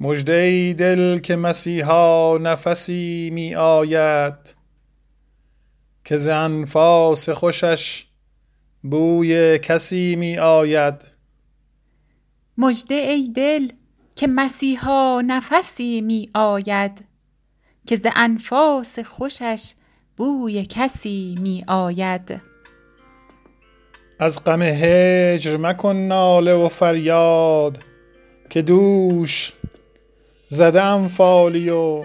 مژده ای دل که مسیحا نفسی می آید که ز انفاس خوشش بوی کسی می آید. مژده ای دل که مسیحا نفسی می آید که ز انفاس خوشش بوی کسی می آید. از غم هجر مکن ناله و فریاد که دوش زده ام فالی و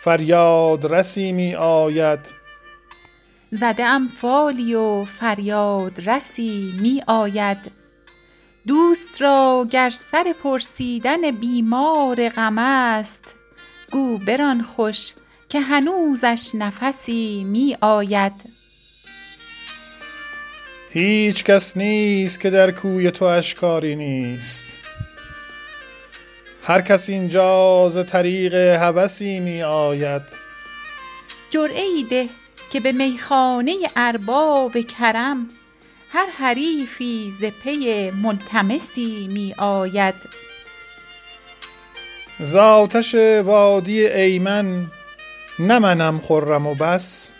فریاد رسی می آید. زده ام فالی و فریاد رسی می آید. دوست را گر سر پرسیدن بیمار غم است گو بران خوش که هنوزش نفسی می آید. هیچ کس نیست که در کوی تو اشکاری نیست. هر کس اینجا ز طریق هوسی می آید. جرعه ای ده که به میخانه ارباب کرم هر حریفی ز پی ملتمسی می آید. ز آتش وادی ایمن نه منم خرم و بس.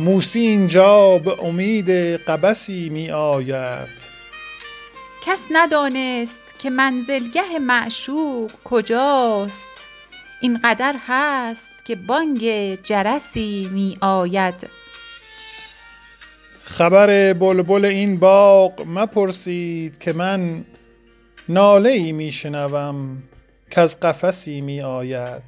موسی اینجا به امید قبسی می آید. کس ندانست که منزلگه معشوق کجاست؟ این قدر هست که بانگ جرسی می آید. خبر بلبل این باغ مپرسید که من ناله ای می شنوم کز قفسی می آید.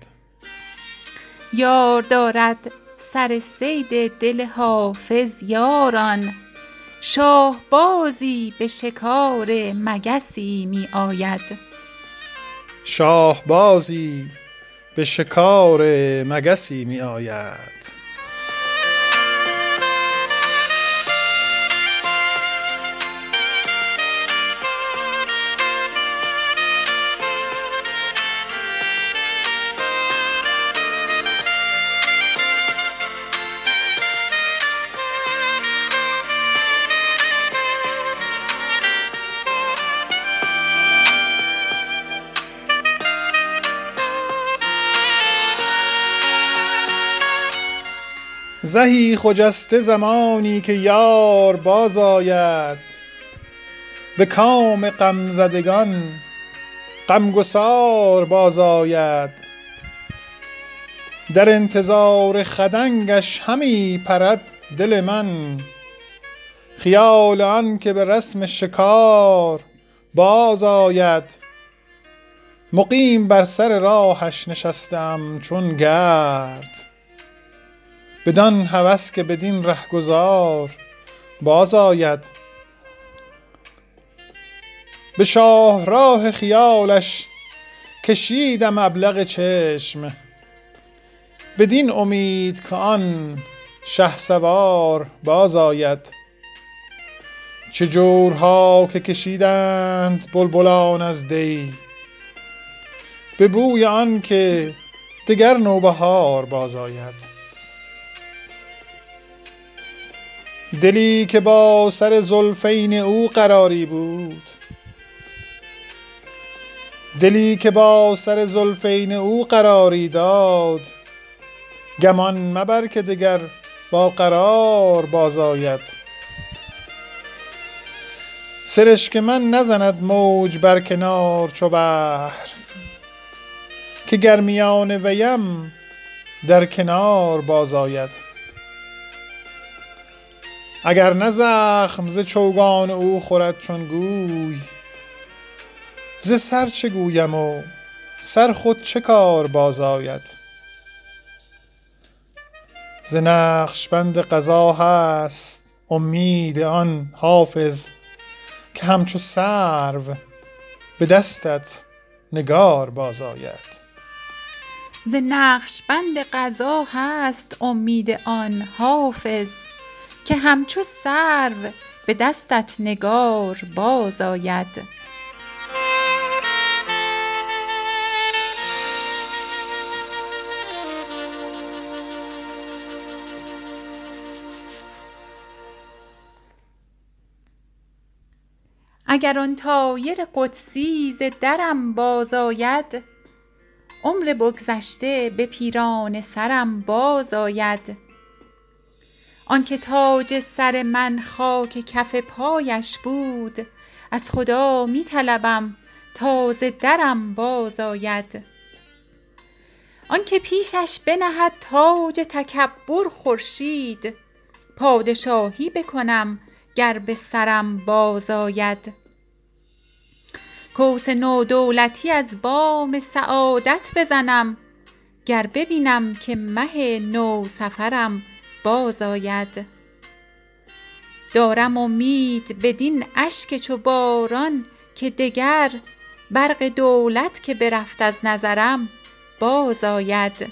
یار دارد سر صید دل حافظ یاران شاهبازی به شکار مگسی می آید. شاهبازی به شکار مگسی می آید. زهی خجسته زمانی که یار باز آید. به کام غم زدگان غمگسار باز آید. در انتظار خدنگش همی پرد دل من. خیال آن که به رسم شکار باز آید. مقیم بر سر راهش نشسته ام چون گرد. بدان هوس که بدین رهگذار باز آید. به شاهراه خیالش کشیدم ابلق چشم بدین امید که آن شهسوار باز آید. چه جورها که کشیدند بلبلان از دی به بوی آن که دگر نوبهار باز آید. دلی که با سر زلفین او قراری بود. دلی که با سر زلفین او قراری داد. گمان مبر که دگر با قرار باز آید سرشک من نزند موج بر کنار چو بحر. که گر میان ویم در کنار باز آید اگر نه زخم ز چوگان او خورد چون گوی. ز سر چه گویم و سر خود چه کار باز آید؟ ز نقشبند قضا هست امید آن حافظ که همچو سرو به دستت نگار باز آید. ز نقشبند قضا هست امید آن حافظ که همچو سرو به دستت نگار باز آید. اگر آن طایر قدسی ز درم باز آید عمر بگذشته به پیران سرم باز آید. آنکه تاج سر من خاک کف پایش بود از خدا می طلبم تا ز درم باز آید. آنکه پیشش بنهد تاج تکبر خورشید پادشاهی بکنم گر به سرم باز آید. کوس نودولتی از بام سعادت بزنم گر ببینم که مه نوسفرم باز آید. دارم امید بدین اشک چو باران که دگر برق دولت که برفت از نظرم باز آید.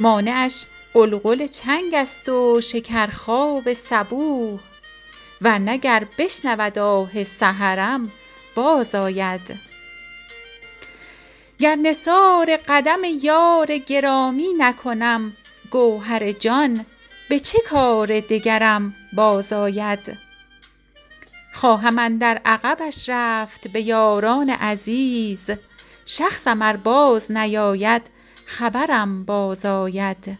مانعش غلغل چنگ است و شکرخواب صبوح ورنه گر بشنود آه سحرم باز آید. گر نثار قدم یار گرامی نکنم گوهر جان به چه کار دگرم باز آید؟ خواهم اندر عقبش رفت به یاران عزیز شخصم ار باز نیاید خبرم باز آید.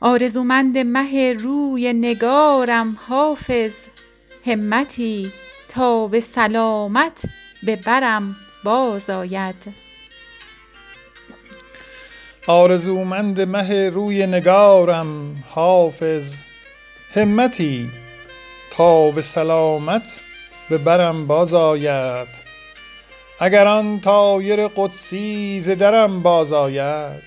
آرزومند مه روی نگارم حافظ همتی تا به سلامت به برم باز آید. آرزومند مه روی نگارم حافظ. همتی تا به سلامت به برم باز آید اگر آن طایر قدسی ز درم باز آید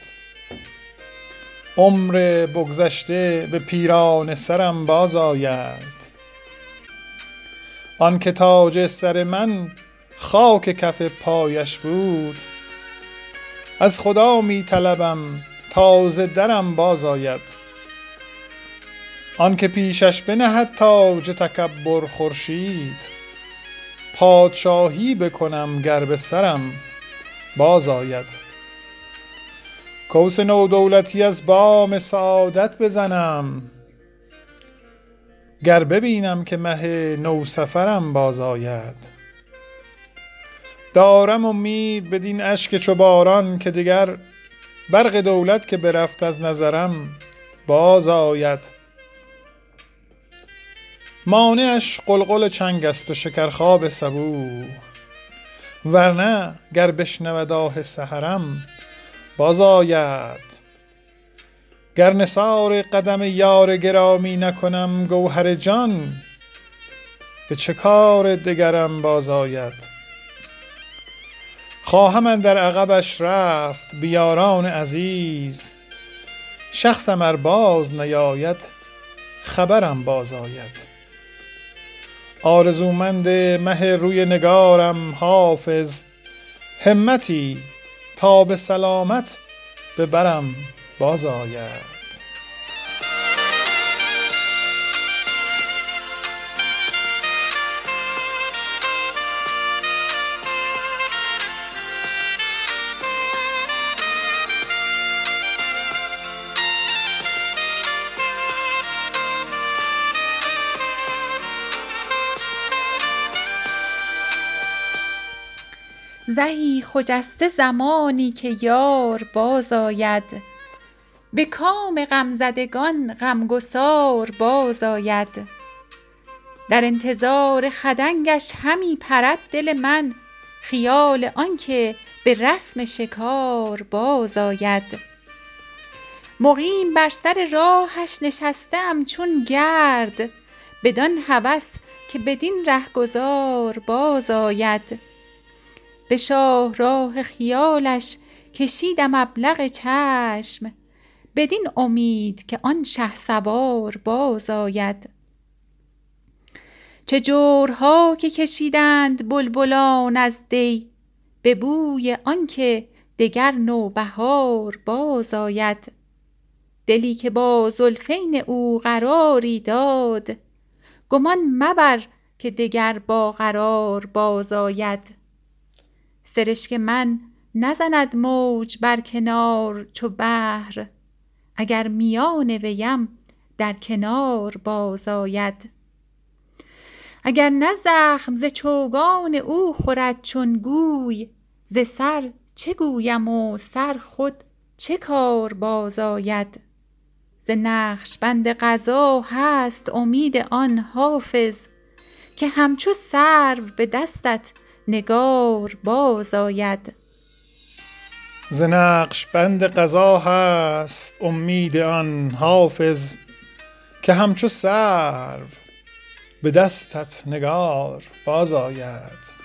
عمر بگذشته به پیرانه سرم باز آید آنکه تاج سر من خاک کف پایش بود از خدا می طلبم تا ز درم باز آید آنکه پیشش بنهد تاج تکبر خورشید پادشاهی بکنم گر به سرم باز آید کوس نودولتی از بام سعادت بزنم گر ببینم که مه نوسفرم باز آید دارم امید بدین اشک چو باران که دگر برق دولت که برفت از نظرم باز آید. مانعش قلقل چنگ است و شکرخواب صبوح. ورنه گر بشنود آه سحرم باز آید. گر نثار قدم یار گرامی نکنم گوهر جان به چه کار دگرم باز آید؟ خواهم اندر عقبش رفت به یاران عزیز. شخصم ار باز نیاید خبرم باز آید. آرزومند مه روی نگارم حافظ همتی تا به سلامت به برم باز آید. زهی خجسته زمانی که یار باز آید. به کام غمزدگان غمگسار باز آید. در انتظار خدنگش همی پرد دل من خیال آنکه به رسم شکار باز آید. مقیم بر سر راهش نشسته ام چون گرد بدان هوس که بدین رهگذار باز آید. به شاهراه خیالش کشیدم ابلق چشم. بدین امید که آن شهسوار باز آید. چه جورها که کشیدند بلبلان از دی به بوی آنکه دگر نوبهار باز آید. دلی که با زلفین او قراری داد گمان مبر که دگر با قرار باز آید. سرشک من نزند موج بر کنار چو بحر. اگر میان ویم در کنار باز آید. اگر نه زخم ز چوگان او خورد چون گوی ز سر چه گویم و سر خود چه کار باز آید؟ ز نقش بند قضا هست امید آن حافظ که همچو سرو به دستت نگار باز آید. ز نقش بند قضا هست امید آن حافظ که همچو سرو به دستت نگار باز آید.